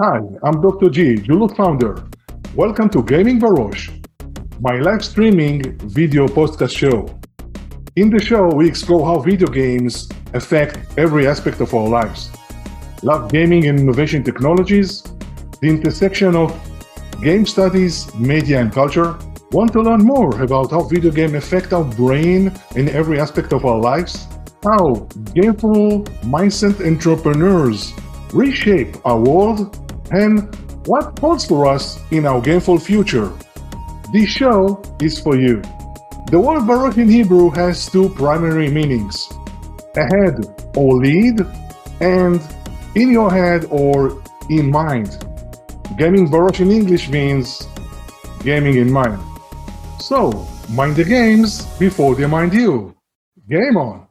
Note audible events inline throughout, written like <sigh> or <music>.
Hi, I'm Dr. G, juloot founder. Welcome to Gaming Barosh, my live streaming video podcast show. In the show, we explore how video games affect every aspect of our lives. Love gaming and innovation technologies, the intersection of game studies, media, and culture. Want to learn more about how video games affect our brain in every aspect of our lives? How gameful mindset entrepreneurs reshape our world and what holds for us in our gameful future. This show is for you. The word Barosh in Hebrew has two primary meanings ahead or lead, and in your head or in mind. Gaming Barosh in English means gaming in mind. So, mind the games before they mind you. Game on!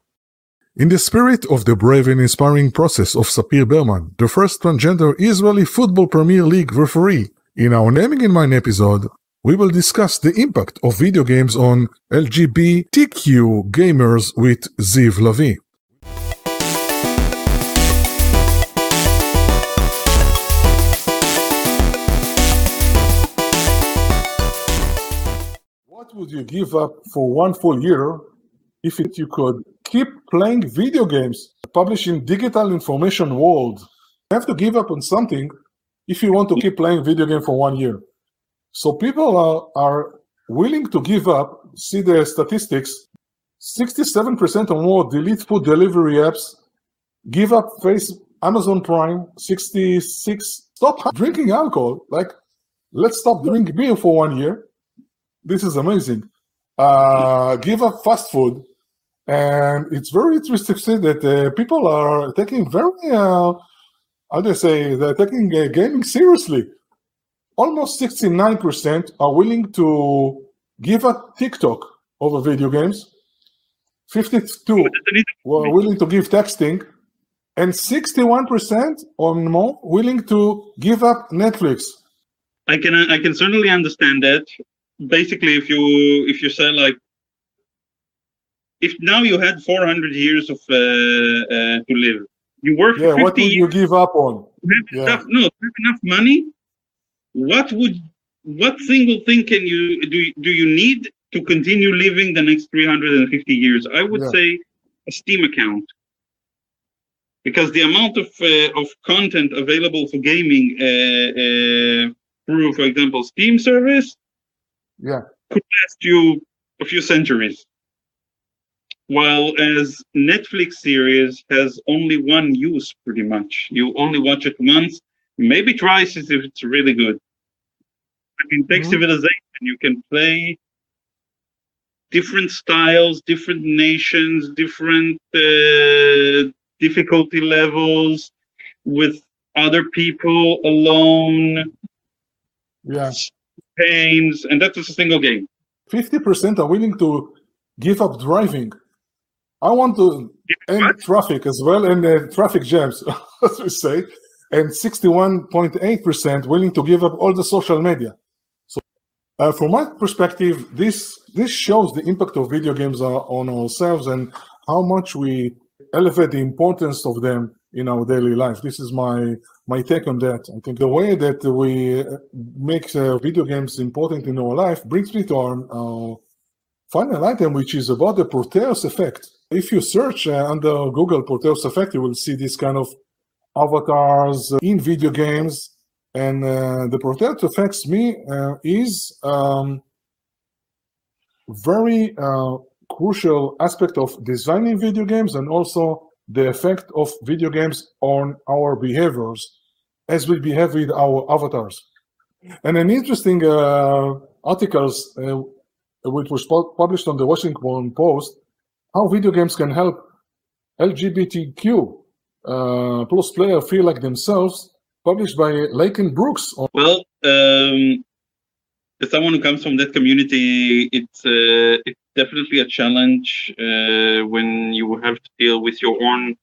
In the spirit of the brave and inspiring process of Sapir Berman, the first transgender Israeli Football Premier League referee, in our Gaming in Mind episode, we will discuss the impact of video games on LGBTQ gamers with Ziv Lavi. What would you give up for one full year if it, you could keep playing video games, publishing digital information world. You have to give up on something if you want to keep playing video game for one year. So people are, are willing to give up. See the statistics. 67% or more delete food delivery apps, give up face Amazon Prime, 66 stop drinking alcohol. Like, let's stop drinking beer for one year. This is amazing. Uh, give up fast food, and it's very interesting to see that uh, people are taking very, uh, how do I say, they're taking uh, gaming seriously. Almost 69% are willing to give up TikTok over video games. 52 were willing to give texting, and 61% or more willing to give up Netflix. I can I can certainly understand that. Basically, if you if you say like if now you had 400 years of uh, uh, to live, you work yeah, for 50 what would years, you give up on? you have Yeah. enough, no, you have enough money. What would what single thing can you do? Do you need to continue living the next 350 years? I would Yeah. say a Steam account, because the amount of uh, of content available for gaming uh, uh, through, for example, Steam service Yeah, could last you a few centuries. While as Netflix series has only one use pretty much. You only watch it once, maybe twice if it's really good. I mean, take Mhm. Civilization, you can play different styles, different nations, different uh, difficulty levels with other people alone, Yes. pains, and that is a single game. 50% are willing to give up driving. I want to end traffic as well and uh, traffic jams, <laughs> as we say. And 61.8% willing to give up all the social media. So, uh, from my perspective, this this shows the impact of video games on, on ourselves and how much we elevate the importance of them in our daily life. This is my my take on that. I think the way that we uh, make uh, video games important in our life brings me to our, our final item, which is about the Proteus effect. If you search uh, under Google Proteus effect, you will see this kind of avatars in video games. And uh, the Proteus effects me uh, is um, very uh, crucial aspect of designing video games and also the effect of video games on our behaviors as we behave with our avatars. And an interesting uh, articles uh, which was published on the Washington Post, how video games can help LGBTQ uh, plus player feel like themselves, published by Laken Brooks. On, Well, um, as someone who comes from that community, it's uh, it's definitely a challenge uh, when you have to deal with your own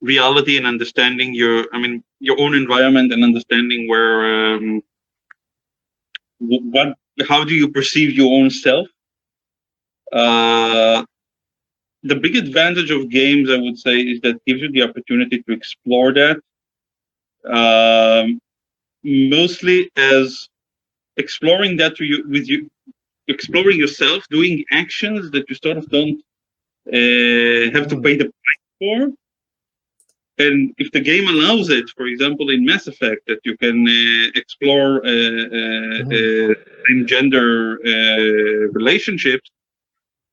reality and understanding your, I mean, your own environment and understanding where um, what, how do you perceive your own self? Uh, the big advantage of games, I would say, is that gives you the opportunity to explore that um, mostly as exploring that you, with you, exploring yourself, doing actions that you sort of don't uh, have to pay the price for. And if the game allows it, for example, in Mass Effect, that you can uh, explore uh, mm-hmm. same gender relationships,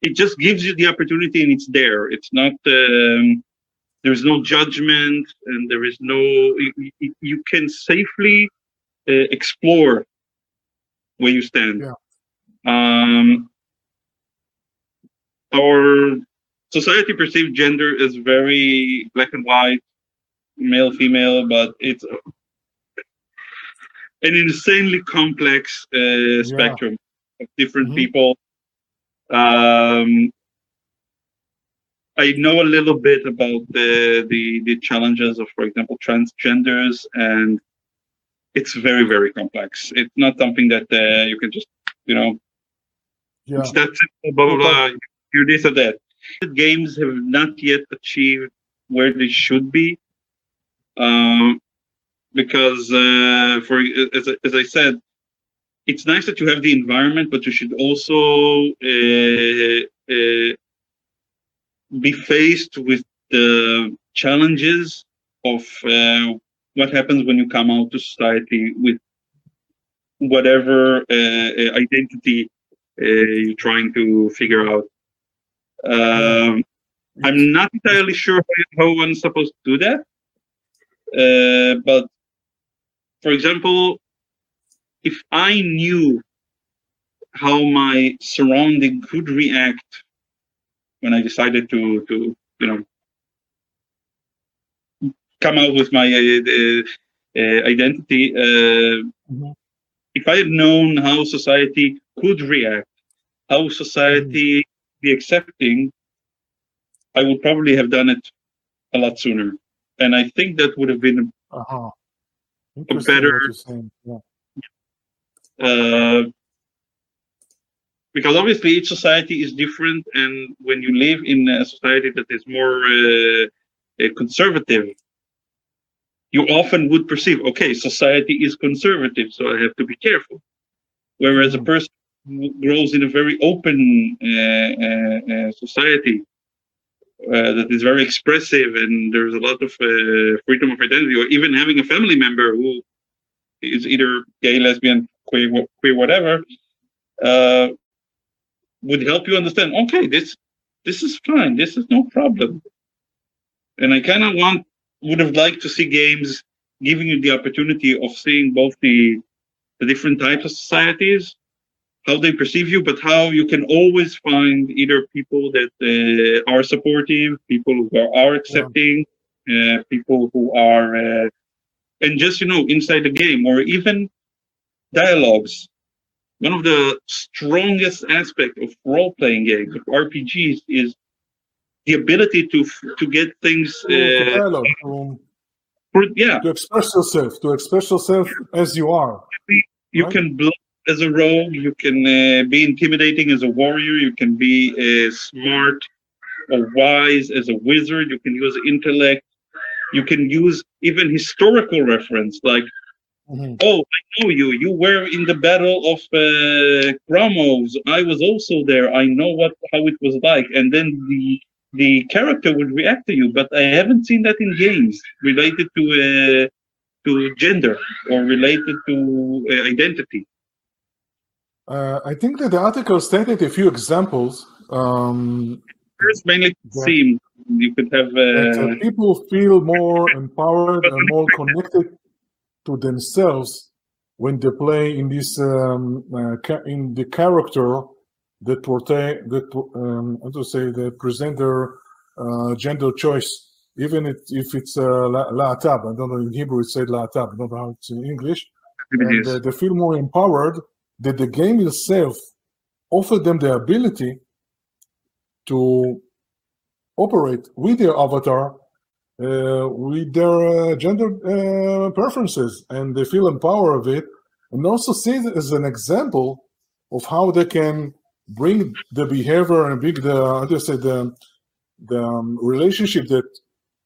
it just gives you the opportunity and it's there. It's not. Um, there's no judgment and there is no you, you can safely uh, explore where you stand yeah. um, our society perceives gender as very black and white male female but it's an insanely complex uh, spectrum yeah. of different mm-hmm. people um, I know a little bit about the, the the challenges of, for example, transgenders, and it's very very complex. It's not something that uh, you can just you know. Yeah. It's that simple, blah blah blah. You're this or that. The games have not yet achieved where they should be, um, because uh, for as, as I said, it's nice that you have the environment, but you should also uh, uh, be faced with the challenges of uh, what happens when you come out to society with whatever uh, uh identity uh, you're trying to figure out. Um, I'm not entirely sure how one's supposed to do that, but for example, if I knew how my surrounding could react when I decided to to you know come out with my uh, uh, identity. Uh, mm-hmm. If I had known how society could react, how society mm-hmm. be accepting, I would probably have done it a lot sooner. And I think that would have been uh-huh. a better. Yeah. Uh, because obviously each society is different and when you live in a society that is more uh, uh, conservative you often would perceive okay society is conservative so i have to be careful. Whereas a person grows in a very open uh, uh, uh society uh, that is very expressive and there's a lot of freedom of identity or even having a family member who is either gay lesbian queer, queer whatever would help you understand okay this this is fine this is no problem. And i kind of want would have liked to see games giving you the opportunity of seeing both the the different types of societies how they perceive you but how you can always find either people that uh, are supportive people who are, are accepting uh, people who are uh, and just you know inside the game or even dialogues one of the strongest aspects of role-playing games of rpgs is the ability to to get things uh, for, yeah to express yourself to express yourself as you are you right? can blow as a rogue you can uh, be intimidating as a warrior you can be uh, smart or wise as a wizard you can use intellect you can use even historical reference like Mm-hmm. Oh, I know you. You were in the battle of uh, Gromov. I was also there. I know what how it was like. And then the the character would react to you. But I haven't seen that in games related to uh, to gender or related to uh, identity. Uh, I think that the article stated a few examples. Um, First, mainly seem you could have uh, people feel more empowered and more connected to themselves when they play in this um, uh, in the character that portray that um, how to say that present their uh, gender choice, even if, if it's uh, la'atab. I don't know in Hebrew it said la'atab. I don't know how it's in English. And uh, they feel more empowered that the game itself offer them the ability to operate with their avatar with their uh, gender uh, preferences and they feel empowered of it and also see it as an example of how they can bring the behavior and bring the do you say the the um, relationship that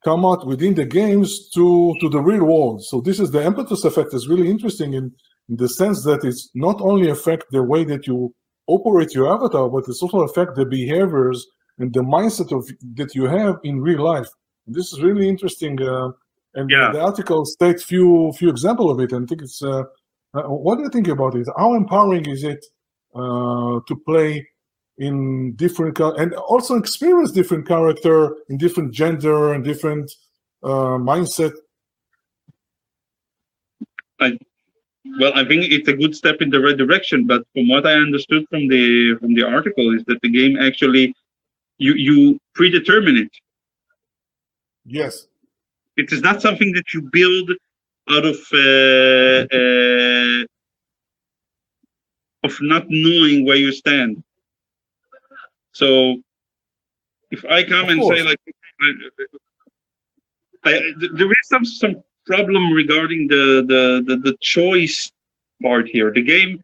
come out within the games to to the real world. So this is the impetus effect is really interesting in, in the sense that it's not only affect the way that you operate your avatar, but it's also affect the behaviors and the mindset of that you have in real life. This is really interesting. Uh, and Yeah. the article states few few example of it. And I think it's. Uh, uh, what do you think about it? How empowering is it uh, to play in different and also experience different character in different gender and different uh, mindset? Well, I think it's a good step in the right direction. But from what I understood from the from the article is that the game actually you you predetermine it. Yes. It is not something that you build out of uh, uh, of not knowing where you stand. So, if I come and say like, I, I- there is some some problem regarding the the the, the choice part here. The game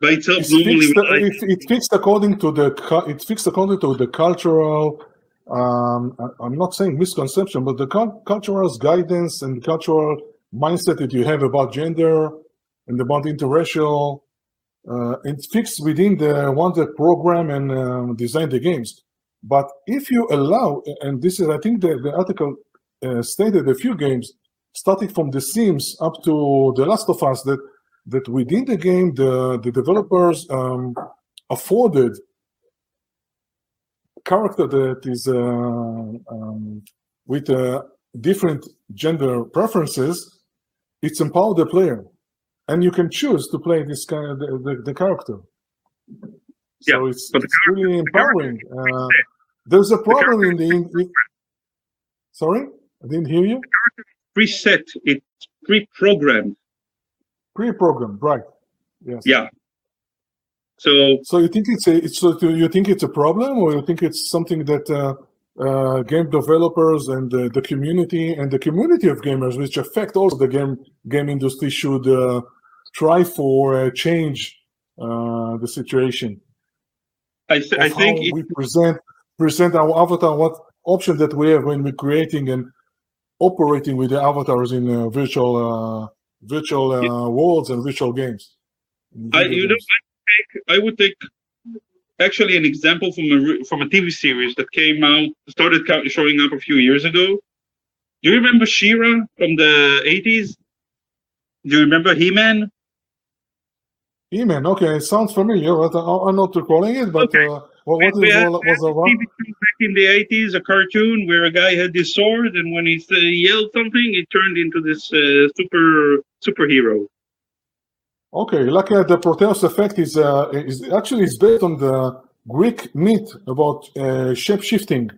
by itself It's normally fixed, relies- it, it fixed according to the it's fixed according to the cultural. Um, I'm not saying misconception, but the cul- cultural guidance and cultural mindset that you have about gender and about interracial. Uh, it's fixed within the one that program and um, design the games. But if you allow, and this is, I think, the, the article uh, stated a few games, starting from The Sims up to The Last of Us, that that within the game the the developers um, afforded character that is uh, um, with uh, different gender preferences it's empower the player and you can choose to play this kind of the, the, the character so it's, the it's really empowering uh, there's a problem in the in, sorry i didn't hear you preset. It's pre-programmed. pre-programmed right yes Yeah. So So you think it's a it's you think it's a problem, or you think it's something that uh, uh, game developers and the, the community and the community of gamers, which affect also the game game industry, should uh, try for uh, change uh, the situation? I, th- I think it, we present present our avatar, what option that we have when we're creating and operating with the avatars in uh, virtual uh, virtual uh, worlds and virtual games. I, you know, take, I would take actually an example from a from a TV series that came out, started showing up a few years ago. Do you remember She-Ra from the eighties? Do you remember He Man? He-Man, okay, it sounds familiar, but I- I'm not recalling it. But Okay. uh, what, what had- all, we had was a? TV back in the eighties, a cartoon where a guy had this sword, and when he uh, yelled something, it turned into this uh, super superhero. Okay, like uh, the Proteus effect is uh, is actually is based on the Greek myth about uh, shape shifting,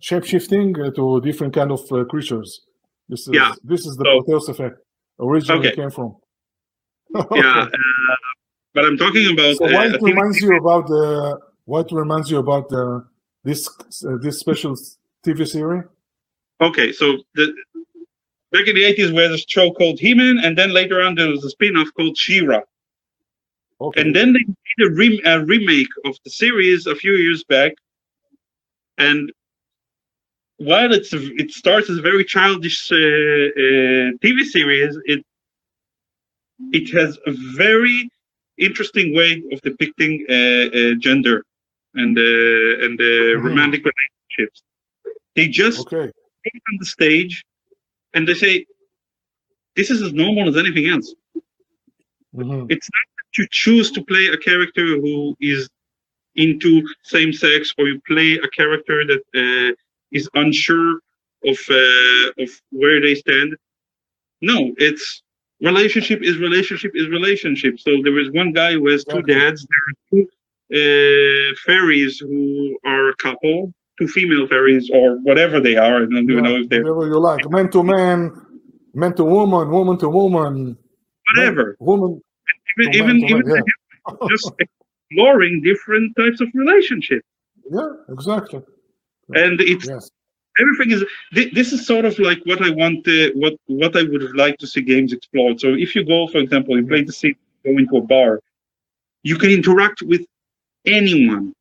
shape shifting uh, to different kind of uh, creatures. This is Yeah. this is the So- Proteus effect originally Okay. came from. <laughs> Yeah, uh, but I'm talking about So what it reminds you about the what reminds you about the this uh, this special TV series? Okay, so the back in the eighties, we had a show called He-Man, and then later on there was a spin-off called She-Ra, Okay. and then they did a, rem- a remake of the series a few years back. And while it's a, it starts as a very childish uh, uh, TV series, it it has a very interesting way of depicting uh, uh, gender and uh, and uh, Mhm. romantic relationships. They just okay. on the stage and they say, "This is as normal as anything else." Mhm. It's not that you choose to play a character who is into same sex, or you play a character that uh, is unsure of uh, of where they stand. No, it's relationship is relationship is relationship. So there is one guy who has two dads. There are two uh, fairies who are a couple, two female fairies or whatever they are. I don't even Yeah, know if they're whatever you like, man to man, man to woman, woman to woman, whatever. man- woman. Even even man even man, just <laughs> exploring different types of relationships. yeah. yeah, exactly. And it's Yes. everything is thi- this is sort of like what I want uh, what what I would like to see games explored. So if you go, for example, you play the Sims, go into a bar, you can interact with anyone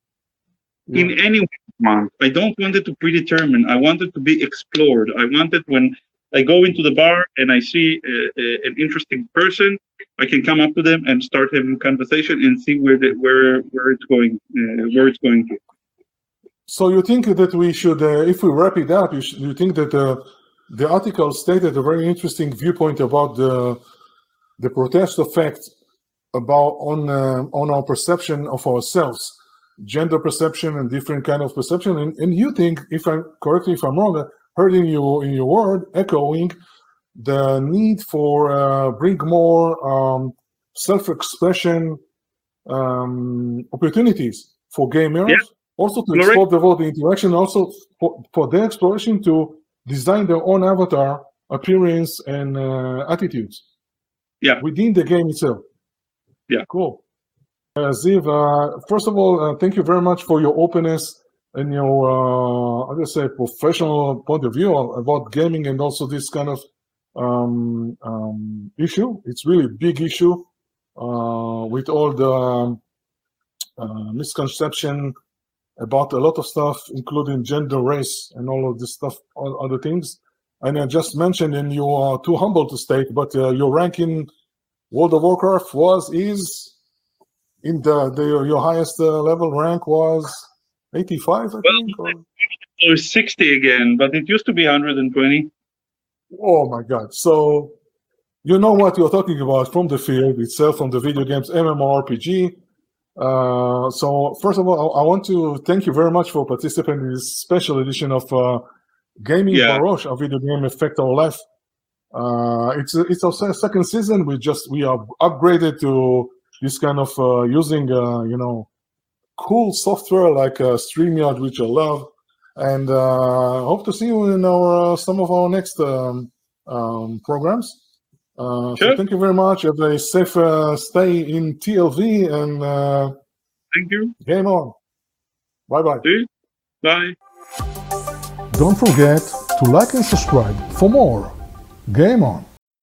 in Yeah. any month. I don't want it to predetermine. I want it to be explored. I want it when I go into the bar and I see a, a, an interesting person, I can come up to them and start having conversation and see where the, where where it's going uh, where it's going to. So you think that we should, uh, if we wrap it up, you, you think that uh, the article stated a very interesting viewpoint about the the Proteus effect about on uh, on our perception of ourselves, gender perception and different kind of perception. And, and you think, if I'm correctly if I'm wrong, heard in your in your word echoing the need for uh, bring more um, self-expression um, opportunities for gamers, yeah. also to explore the world, the interaction, also for, for their exploration to design their own avatar appearance and uh, attitudes. Yeah, within the game itself. Yeah, cool. Uh, Ziv, uh, first of all, uh, thank you very much for your openness and your, uh, I guess, say, professional point of view about gaming and also this kind of um, um, issue. It's really a big issue uh, with all the um, uh, misconception about a lot of stuff, including gender, race, and all of this stuff, all other things. And I just mentioned, and you are too humble to state, but uh, your rank in World of Warcraft was is in the, the your highest uh, level rank was 85, I well, think. Or... It was 60 again, but it used to be 120. Oh my God. So you know what you're talking about from the field itself, from the video games, MMORPG. Uh, so first of all, I, want to thank you very much for participating in this special edition of uh, Gaming yeah. Barosh, a video game affect our life. Uh, it's it's our second season. We just we are upgraded to this kind of uh, using uh, you know cool software like uh, StreamYard, which I love, and uh, hope to see you in our uh, some of our next um, um, programs. Uh, sure. So thank you very much. Have a safe uh, stay in TLV and uh, thank you. Game on. Bye bye. Bye. Don't forget to like and subscribe for more. Game on.